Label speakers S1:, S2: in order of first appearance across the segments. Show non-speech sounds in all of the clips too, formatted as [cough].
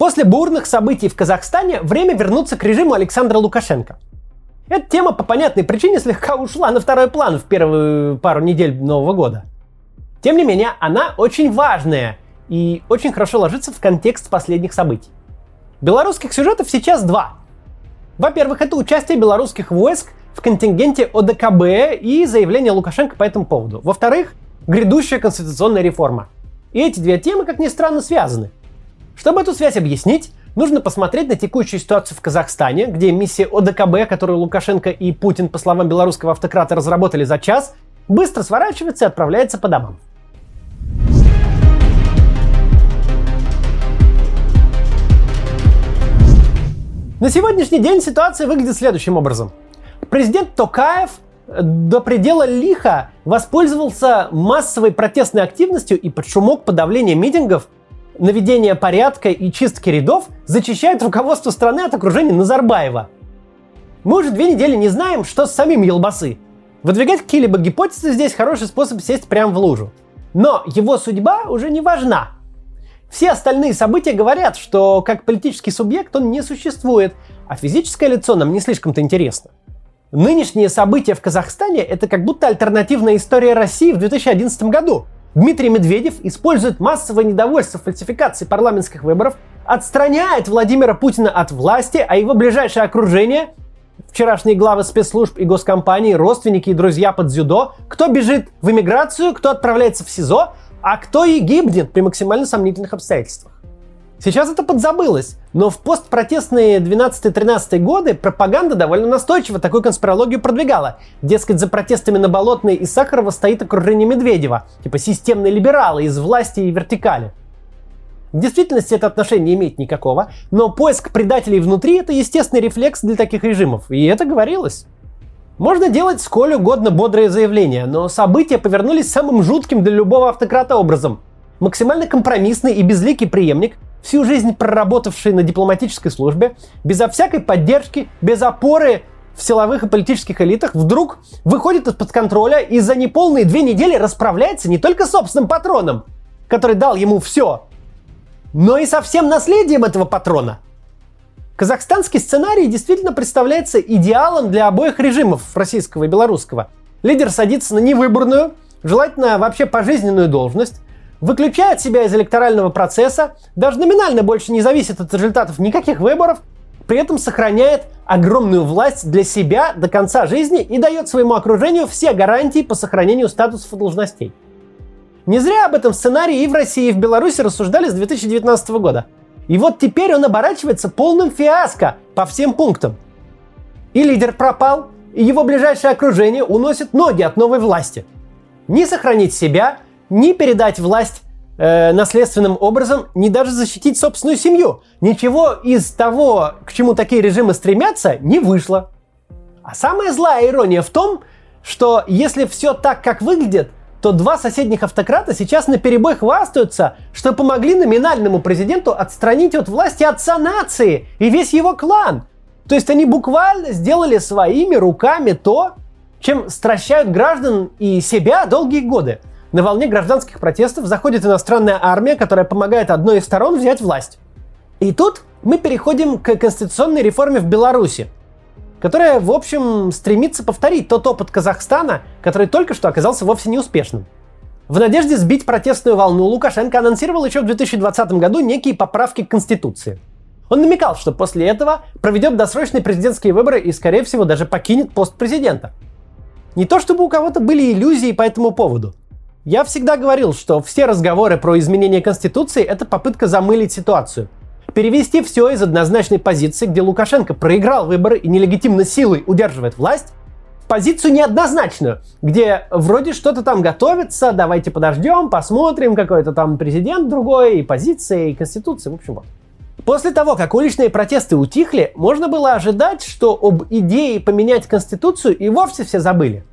S1: После бурных событий в Казахстане время вернуться к режиму Александра Лукашенко. Эта тема по понятной причине слегка ушла на второй план в первую пару недель Нового года. Тем не менее, она очень важная и очень хорошо ложится в контекст последних событий. Белорусских сюжетов сейчас два. Во-первых, это участие белорусских войск в контингенте ОДКБ и заявление Лукашенко по этому поводу. Во-вторых, грядущая конституционная реформа. И эти две темы, как ни странно, связаны. Чтобы эту связь объяснить, нужно посмотреть на текущую ситуацию в Казахстане, где миссия ОДКБ, которую Лукашенко и Путин, по словам белорусского автократа, разработали за час, быстро сворачивается и отправляется по домам. На сегодняшний день ситуация выглядит следующим образом. Президент Токаев до предела лихо воспользовался массовой протестной активностью и под шумок подавления митингов, наведения порядка и чистки рядов зачищает руководство страны от окружения Назарбаева. Мы уже две недели не знаем, что с самим Елбасы. Выдвигать какие-либо гипотезы здесь хороший способ сесть прямо в лужу. Но его судьба уже не важна. Все остальные события говорят, что как политический субъект он не существует, а физическое лицо нам не слишком-то интересно. Нынешние события в Казахстане – это как будто альтернативная история России в 2011 году. Дмитрий Медведев использует массовое недовольство фальсификации парламентских выборов, отстраняет Владимира Путина от власти, а его ближайшее окружение вчерашние главы спецслужб и госкомпаний, родственники и друзья под дзюдо, кто бежит в эмиграцию, кто отправляется в СИЗО, а кто и гибнет при максимально сомнительных обстоятельствах. Сейчас это подзабылось, но в постпротестные 12-13 годы пропаганда довольно настойчиво такую конспирологию продвигала. Дескать, за протестами на Болотной и Сахарова стоит окружение Медведева, типа системные либералы из власти и вертикали. В действительности это отношение не имеет никакого, но поиск предателей внутри – это естественный рефлекс для таких режимов, и это говорилось. Можно делать сколь угодно бодрые заявления, но события повернулись самым жутким для любого автократа образом. Максимально компромиссный и безликий преемник, всю жизнь проработавший на дипломатической службе, безо всякой поддержки, без опоры в силовых и политических элитах, вдруг выходит из-под контроля и за неполные две недели расправляется не только собственным патроном, который дал ему все, но и со всем наследием этого патрона – Казахстанский сценарий действительно представляется идеалом для обоих режимов, российского и белорусского. Лидер садится на невыборную, желательно вообще пожизненную должность, выключает себя из электорального процесса, даже номинально больше не зависит от результатов никаких выборов, при этом сохраняет огромную власть для себя до конца жизни и дает своему окружению все гарантии по сохранению статусов и должностей. Не зря об этом сценарии и в России, и в Беларуси рассуждали с 2019 года – и вот теперь он оборачивается полным фиаско по всем пунктам. И лидер пропал, и его ближайшее окружение уносит ноги от новой власти. Ни сохранить себя, ни передать власть э, наследственным образом, ни даже защитить собственную семью. Ничего из того, к чему такие режимы стремятся, не вышло. А самая злая ирония в том, что если все так, как выглядит, то два соседних автократа сейчас на перебой хвастаются, что помогли номинальному президенту отстранить от власти отца нации и весь его клан. То есть они буквально сделали своими руками то, чем стращают граждан и себя долгие годы. На волне гражданских протестов заходит иностранная армия, которая помогает одной из сторон взять власть. И тут мы переходим к конституционной реформе в Беларуси – которая, в общем, стремится повторить тот опыт Казахстана, который только что оказался вовсе неуспешным. В надежде сбить протестную волну Лукашенко анонсировал еще в 2020 году некие поправки к Конституции. Он намекал, что после этого проведет досрочные президентские выборы и, скорее всего, даже покинет пост президента. Не то чтобы у кого-то были иллюзии по этому поводу. Я всегда говорил, что все разговоры про изменение Конституции – это попытка замылить ситуацию – перевести все из однозначной позиции, где Лукашенко проиграл выборы и нелегитимно силой удерживает власть, в позицию неоднозначную, где вроде что-то там готовится, давайте подождем, посмотрим, какой-то там президент другой, и позиция, и конституция, в общем вот. После того, как уличные протесты утихли, можно было ожидать, что об идее поменять Конституцию и вовсе все забыли.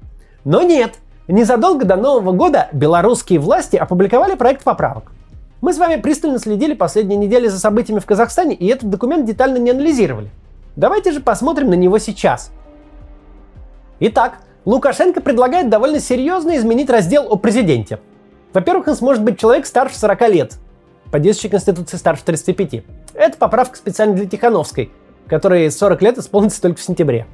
S1: Но нет. Незадолго до Нового года белорусские власти опубликовали проект поправок. Мы с вами пристально следили последние недели за событиями в Казахстане и этот документ детально не анализировали. Давайте же посмотрим на него сейчас. Итак, Лукашенко предлагает довольно серьезно изменить раздел о президенте. Во-первых, он сможет быть человек старше 40 лет. по действующей Конституции старше 35. Это поправка специально для Тихановской, которой 40 лет исполнится только в сентябре.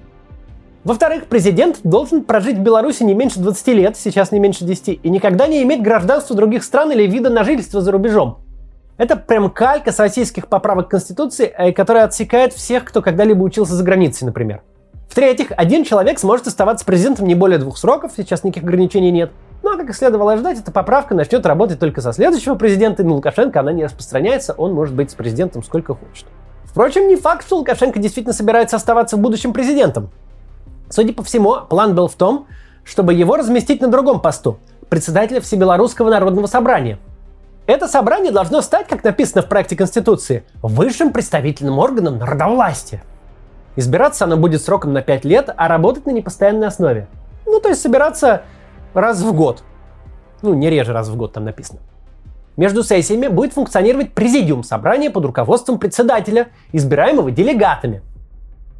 S1: Во-вторых, президент должен прожить в Беларуси не меньше 20 лет, сейчас не меньше 10, и никогда не иметь гражданства других стран или вида на жительство за рубежом. Это прям калька с российских поправок Конституции, э, которая отсекает всех, кто когда-либо учился за границей, например. В-третьих, один человек сможет оставаться президентом не более двух сроков, сейчас никаких ограничений нет. Ну а как и следовало ожидать, эта поправка начнет работать только со следующего президента, и на Лукашенко она не распространяется, он может быть президентом сколько хочет. Впрочем, не факт, что Лукашенко действительно собирается оставаться в будущем президентом. Судя по всему, план был в том, чтобы его разместить на другом посту – председателя Всебелорусского народного собрания. Это собрание должно стать, как написано в проекте Конституции, высшим представительным органом народовластия. Избираться оно будет сроком на 5 лет, а работать на непостоянной основе. Ну, то есть собираться раз в год. Ну, не реже раз в год там написано. Между сессиями будет функционировать президиум собрания под руководством председателя, избираемого делегатами –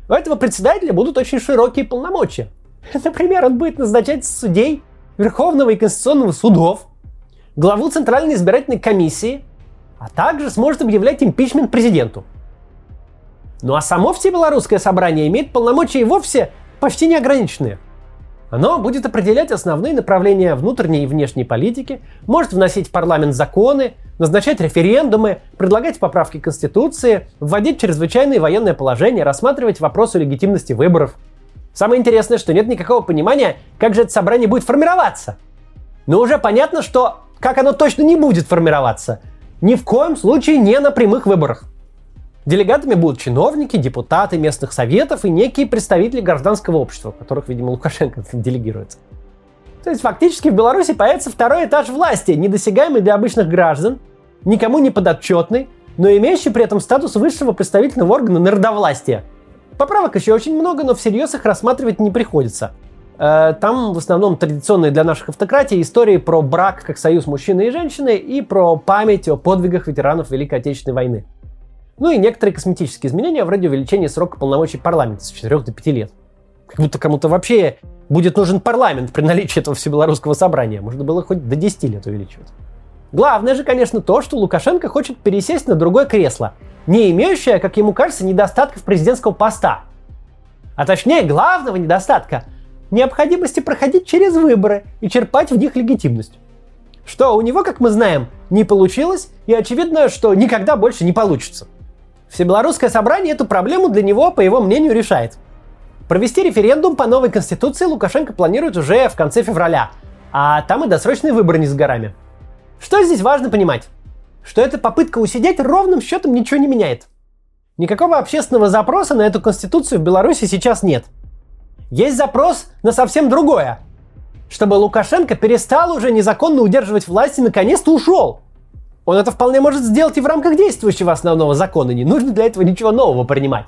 S1: у этого председателя будут очень широкие полномочия. [laughs] Например, он будет назначать судей Верховного и Конституционного судов, главу Центральной избирательной комиссии, а также сможет объявлять импичмент президенту. Ну а само всебелорусское собрание имеет полномочия и вовсе почти неограниченные. Оно будет определять основные направления внутренней и внешней политики, может вносить в парламент законы, назначать референдумы, предлагать поправки к Конституции, вводить чрезвычайное военное положение, рассматривать вопросы легитимности выборов. Самое интересное, что нет никакого понимания, как же это собрание будет формироваться. Но уже понятно, что как оно точно не будет формироваться. Ни в коем случае не на прямых выборах. Делегатами будут чиновники, депутаты местных советов и некие представители гражданского общества, которых, видимо, Лукашенко [laughs] делегируется. То есть фактически в Беларуси появится второй этаж власти, недосягаемый для обычных граждан, никому не подотчетный, но имеющий при этом статус высшего представительного органа народовластия. Поправок еще очень много, но всерьез их рассматривать не приходится. Э, там в основном традиционные для наших автократий истории про брак как союз мужчины и женщины и про память о подвигах ветеранов Великой Отечественной войны. Ну и некоторые косметические изменения вроде увеличения срока полномочий парламента с 4 до 5 лет. Как будто кому-то вообще будет нужен парламент при наличии этого всебелорусского собрания. Можно было хоть до 10 лет увеличивать. Главное же, конечно, то, что Лукашенко хочет пересесть на другое кресло, не имеющее, как ему кажется, недостатков президентского поста. А точнее, главного недостатка – необходимости проходить через выборы и черпать в них легитимность. Что у него, как мы знаем, не получилось, и очевидно, что никогда больше не получится. Всебелорусское собрание эту проблему для него, по его мнению, решает – Провести референдум по новой конституции Лукашенко планирует уже в конце февраля, а там и досрочные выборы не с горами. Что здесь важно понимать? Что эта попытка усидеть ровным счетом ничего не меняет. Никакого общественного запроса на эту конституцию в Беларуси сейчас нет. Есть запрос на совсем другое. Чтобы Лукашенко перестал уже незаконно удерживать власть и наконец-то ушел. Он это вполне может сделать и в рамках действующего основного закона. Не нужно для этого ничего нового принимать.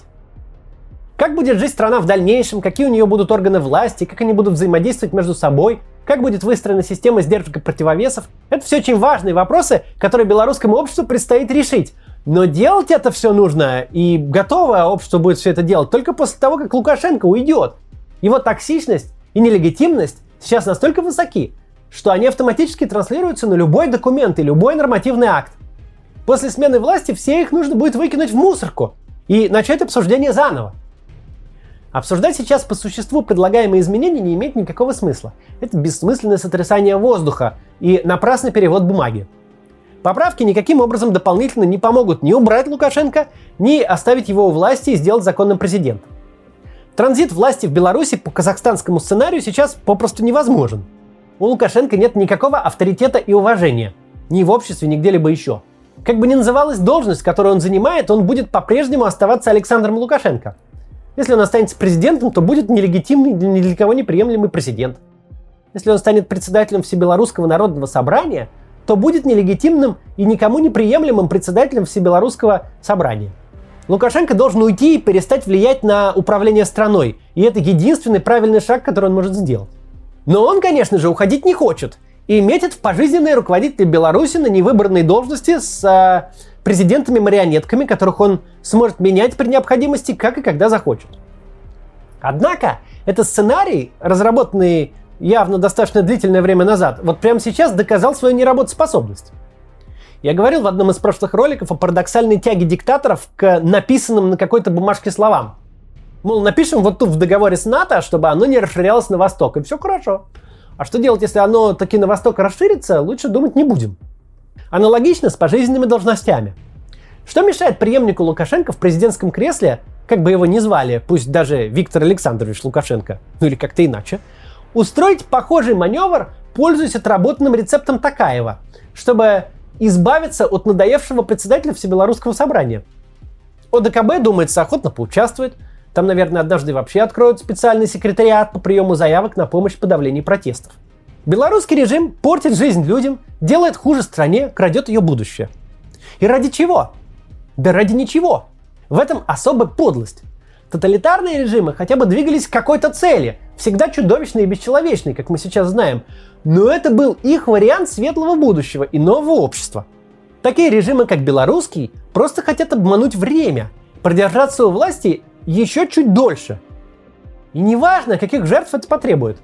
S1: Как будет жить страна в дальнейшем, какие у нее будут органы власти, как они будут взаимодействовать между собой, как будет выстроена система сдержек и противовесов. Это все очень важные вопросы, которые белорусскому обществу предстоит решить. Но делать это все нужно, и готовое общество будет все это делать только после того, как Лукашенко уйдет. Его токсичность и нелегитимность сейчас настолько высоки, что они автоматически транслируются на любой документ и любой нормативный акт. После смены власти все их нужно будет выкинуть в мусорку и начать обсуждение заново. Обсуждать сейчас по существу предлагаемые изменения не имеет никакого смысла. Это бессмысленное сотрясание воздуха и напрасный перевод бумаги. Поправки никаким образом дополнительно не помогут ни убрать Лукашенко, ни оставить его у власти и сделать законным президентом. Транзит власти в Беларуси по казахстанскому сценарию сейчас попросту невозможен. У Лукашенко нет никакого авторитета и уважения. Ни в обществе, ни где-либо еще. Как бы ни называлась должность, которую он занимает, он будет по-прежнему оставаться Александром Лукашенко – если он останется президентом, то будет нелегитимный, ни для кого неприемлемый президент. Если он станет председателем Всебелорусского народного собрания, то будет нелегитимным и никому неприемлемым председателем Всебелорусского собрания. Лукашенко должен уйти и перестать влиять на управление страной. И это единственный правильный шаг, который он может сделать. Но он, конечно же, уходить не хочет. И метит в пожизненные руководители Беларуси на невыбранной должности с э, президентами-марионетками, которых он сможет менять при необходимости, как и когда захочет. Однако, этот сценарий, разработанный явно достаточно длительное время назад, вот прямо сейчас доказал свою неработоспособность. Я говорил в одном из прошлых роликов о парадоксальной тяге диктаторов к написанным на какой-то бумажке словам. Мол, напишем вот тут в договоре с НАТО, чтобы оно не расширялось на восток, и все хорошо. А что делать, если оно таки на восток расширится, лучше думать не будем. Аналогично с пожизненными должностями. Что мешает преемнику Лукашенко в президентском кресле, как бы его ни звали, пусть даже Виктор Александрович Лукашенко, ну или как-то иначе, устроить похожий маневр, пользуясь отработанным рецептом Такаева, чтобы избавиться от надоевшего председателя Всебелорусского собрания. ОДКБ, думается, охотно поучаствует – там, наверное, однажды вообще откроют специальный секретариат по приему заявок на помощь в подавлении протестов. Белорусский режим портит жизнь людям, делает хуже стране, крадет ее будущее. И ради чего? Да ради ничего. В этом особая подлость. Тоталитарные режимы хотя бы двигались к какой-то цели, всегда чудовищной и бесчеловечной, как мы сейчас знаем. Но это был их вариант светлого будущего и нового общества. Такие режимы, как белорусский, просто хотят обмануть время, продержаться у власти еще чуть дольше. И неважно, каких жертв это потребует.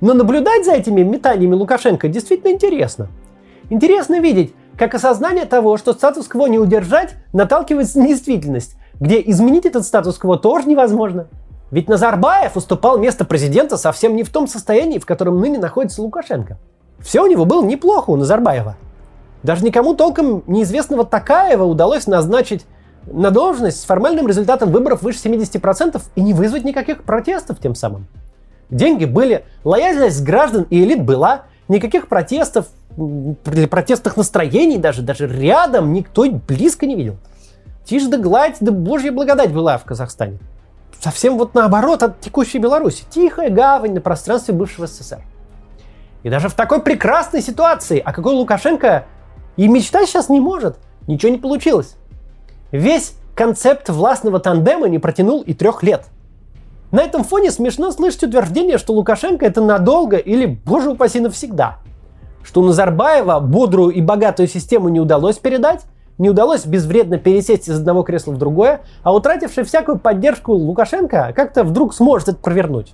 S1: Но наблюдать за этими метаниями Лукашенко действительно интересно. Интересно видеть, как осознание того, что статус-кво не удержать, наталкивается на действительность, где изменить этот статус-кво тоже невозможно. Ведь Назарбаев уступал место президента совсем не в том состоянии, в котором ныне находится Лукашенко. Все у него было неплохо у Назарбаева. Даже никому толком неизвестного Такаева удалось назначить на должность с формальным результатом выборов выше 70% и не вызвать никаких протестов тем самым. Деньги были, лояльность граждан и элит была, никаких протестов или протестных настроений даже, даже рядом никто близко не видел. Тишь да гладь, да божья благодать была в Казахстане. Совсем вот наоборот от текущей Беларуси. Тихая гавань на пространстве бывшего СССР. И даже в такой прекрасной ситуации, о какой Лукашенко и мечтать сейчас не может, ничего не получилось. Весь концепт властного тандема не протянул и трех лет. На этом фоне смешно слышать утверждение, что Лукашенко это надолго или, боже упаси, навсегда. Что Назарбаева бодрую и богатую систему не удалось передать, не удалось безвредно пересесть из одного кресла в другое, а утративший всякую поддержку Лукашенко как-то вдруг сможет это провернуть.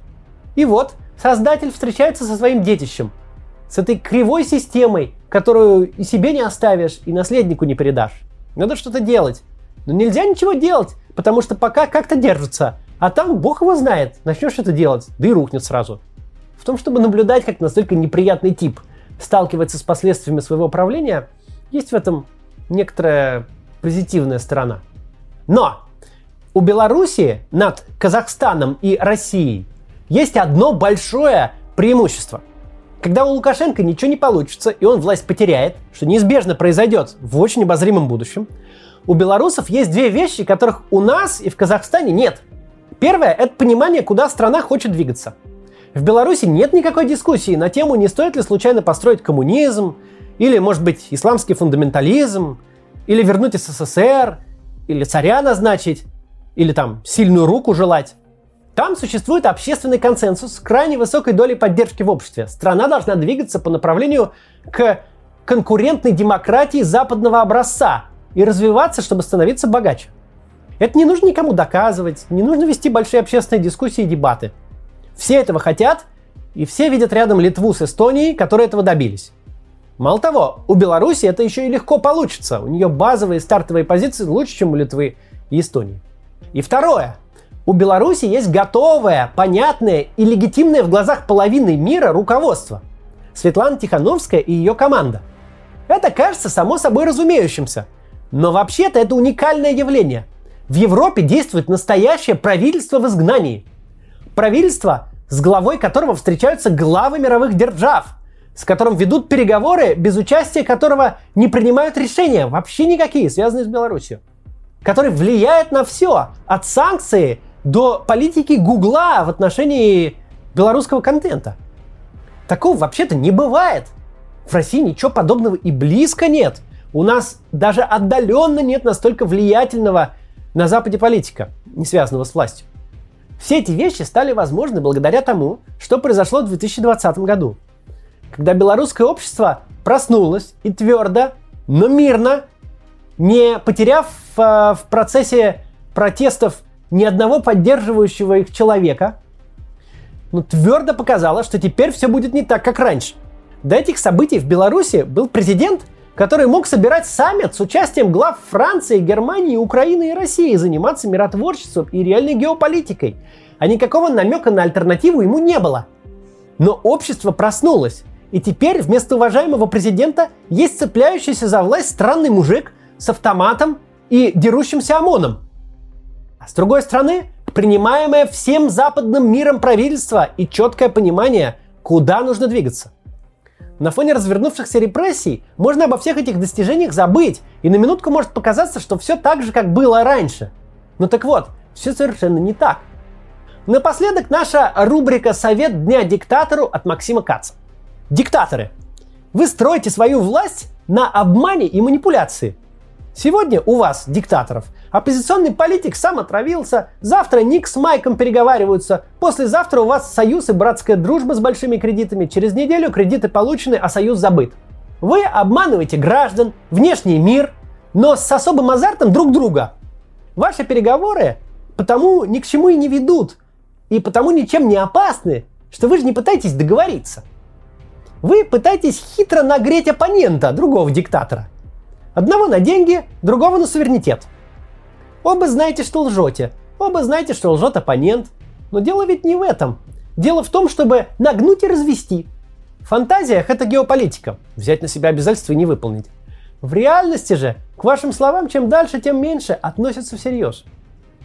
S1: И вот, создатель встречается со своим детищем, с этой кривой системой, которую и себе не оставишь, и наследнику не передашь. Надо что-то делать. Но нельзя ничего делать, потому что пока как-то держится. А там бог его знает, начнешь это делать, да и рухнет сразу. В том, чтобы наблюдать, как настолько неприятный тип сталкивается с последствиями своего правления, есть в этом некоторая позитивная сторона. Но у Белоруссии над Казахстаном и Россией есть одно большое преимущество. Когда у Лукашенко ничего не получится, и он власть потеряет, что неизбежно произойдет в очень обозримом будущем, у белорусов есть две вещи, которых у нас и в Казахстане нет. Первое – это понимание, куда страна хочет двигаться. В Беларуси нет никакой дискуссии на тему, не стоит ли случайно построить коммунизм, или, может быть, исламский фундаментализм, или вернуть СССР, или царя назначить, или там сильную руку желать. Там существует общественный консенсус с крайне высокой долей поддержки в обществе. Страна должна двигаться по направлению к конкурентной демократии западного образца, и развиваться, чтобы становиться богаче. Это не нужно никому доказывать, не нужно вести большие общественные дискуссии и дебаты. Все этого хотят, и все видят рядом Литву с Эстонией, которые этого добились. Мало того, у Беларуси это еще и легко получится. У нее базовые стартовые позиции лучше, чем у Литвы и Эстонии. И второе. У Беларуси есть готовое, понятное и легитимное в глазах половины мира руководство. Светлана Тихановская и ее команда. Это кажется само собой разумеющимся – но вообще-то это уникальное явление. В Европе действует настоящее правительство в изгнании. Правительство, с главой которого встречаются главы мировых держав, с которым ведут переговоры, без участия которого не принимают решения, вообще никакие, связанные с Беларусью. Который влияет на все, от санкций до политики Гугла в отношении белорусского контента. Такого вообще-то не бывает. В России ничего подобного и близко нет – у нас даже отдаленно нет настолько влиятельного на Западе политика, не связанного с властью. Все эти вещи стали возможны благодаря тому, что произошло в 2020 году, когда белорусское общество проснулось и твердо, но мирно, не потеряв э, в процессе протестов ни одного поддерживающего их человека, но твердо показало, что теперь все будет не так, как раньше. До этих событий в Беларуси был президент, который мог собирать саммит с участием глав Франции, Германии, Украины и России, заниматься миротворчеством и реальной геополитикой. А никакого намека на альтернативу ему не было. Но общество проснулось. И теперь вместо уважаемого президента есть цепляющийся за власть странный мужик с автоматом и дерущимся ОМОНом. А с другой стороны, принимаемое всем западным миром правительство и четкое понимание, куда нужно двигаться. На фоне развернувшихся репрессий можно обо всех этих достижениях забыть, и на минутку может показаться, что все так же, как было раньше. Но так вот, все совершенно не так. Напоследок наша рубрика «Совет дня диктатору» от Максима Каца. Диктаторы, вы строите свою власть на обмане и манипуляции. Сегодня у вас, диктаторов, оппозиционный политик сам отравился, завтра Ник с Майком переговариваются, послезавтра у вас союз и братская дружба с большими кредитами, через неделю кредиты получены, а союз забыт. Вы обманываете граждан, внешний мир, но с особым азартом друг друга. Ваши переговоры потому ни к чему и не ведут, и потому ничем не опасны, что вы же не пытаетесь договориться. Вы пытаетесь хитро нагреть оппонента, другого диктатора. Одного на деньги, другого на суверенитет. Оба знаете, что лжете. Оба знаете, что лжет оппонент. Но дело ведь не в этом. Дело в том, чтобы нагнуть и развести. В фантазиях это геополитика. Взять на себя обязательства и не выполнить. В реальности же к вашим словам чем дальше, тем меньше относятся всерьез.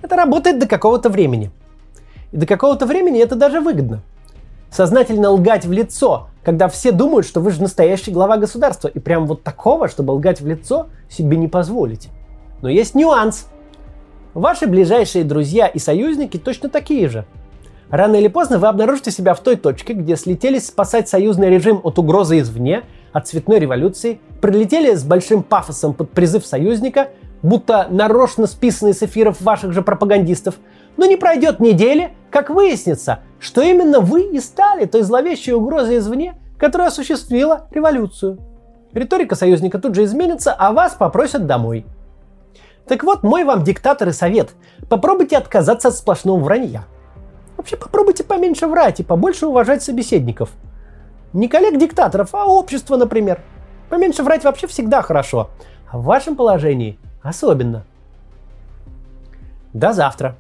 S1: Это работает до какого-то времени. И до какого-то времени это даже выгодно. Сознательно лгать в лицо, когда все думают, что вы же настоящий глава государства. И прям вот такого, чтобы лгать в лицо, себе не позволите. Но есть нюанс. Ваши ближайшие друзья и союзники точно такие же. Рано или поздно вы обнаружите себя в той точке, где слетелись спасать союзный режим от угрозы извне, от цветной революции, прилетели с большим пафосом под призыв союзника, будто нарочно списанный с эфиров ваших же пропагандистов, но не пройдет недели, как выяснится, что именно вы и стали той зловещей угрозой извне, которая осуществила революцию. Риторика союзника тут же изменится, а вас попросят домой. Так вот, мой вам диктатор и совет. Попробуйте отказаться от сплошного вранья. Вообще попробуйте поменьше врать и побольше уважать собеседников. Не коллег-диктаторов, а общество, например. Поменьше врать вообще всегда хорошо. А в вашем положении особенно. До завтра.